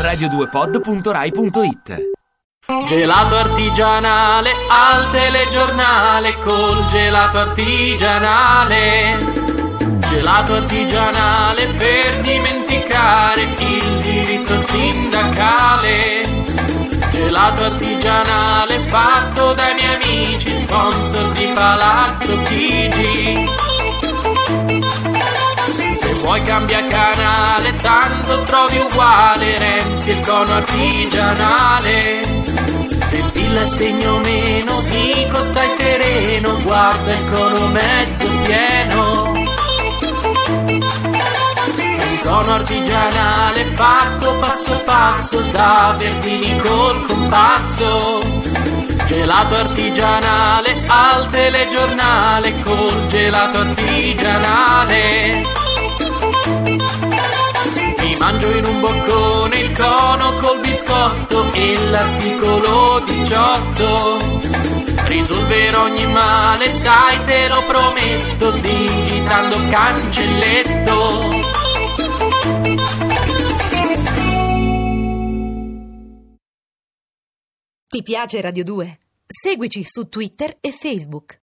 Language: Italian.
radio2pod.rai.it Gelato artigianale al telegiornale col gelato artigianale. Gelato artigianale per dimenticare il diritto sindacale. Gelato artigianale fatto dai miei amici sponsor di Palazzo Chigi. Se vuoi cambia canale, tanto trovi uguale Renzi e il cono artigianale. Senti l'assegno meno, dico stai sereno, guarda il cono mezzo pieno. Il cono artigianale fatto passo passo da Verdini col compasso. Gelato artigianale al telegiornale col gelato artigianale. Mi mangio in un boccone 8 e l'articolo 18. Risolverò ogni male, dai te lo prometto, digitando cancelletto. Ti piace Radio 2? Seguici su Twitter e Facebook.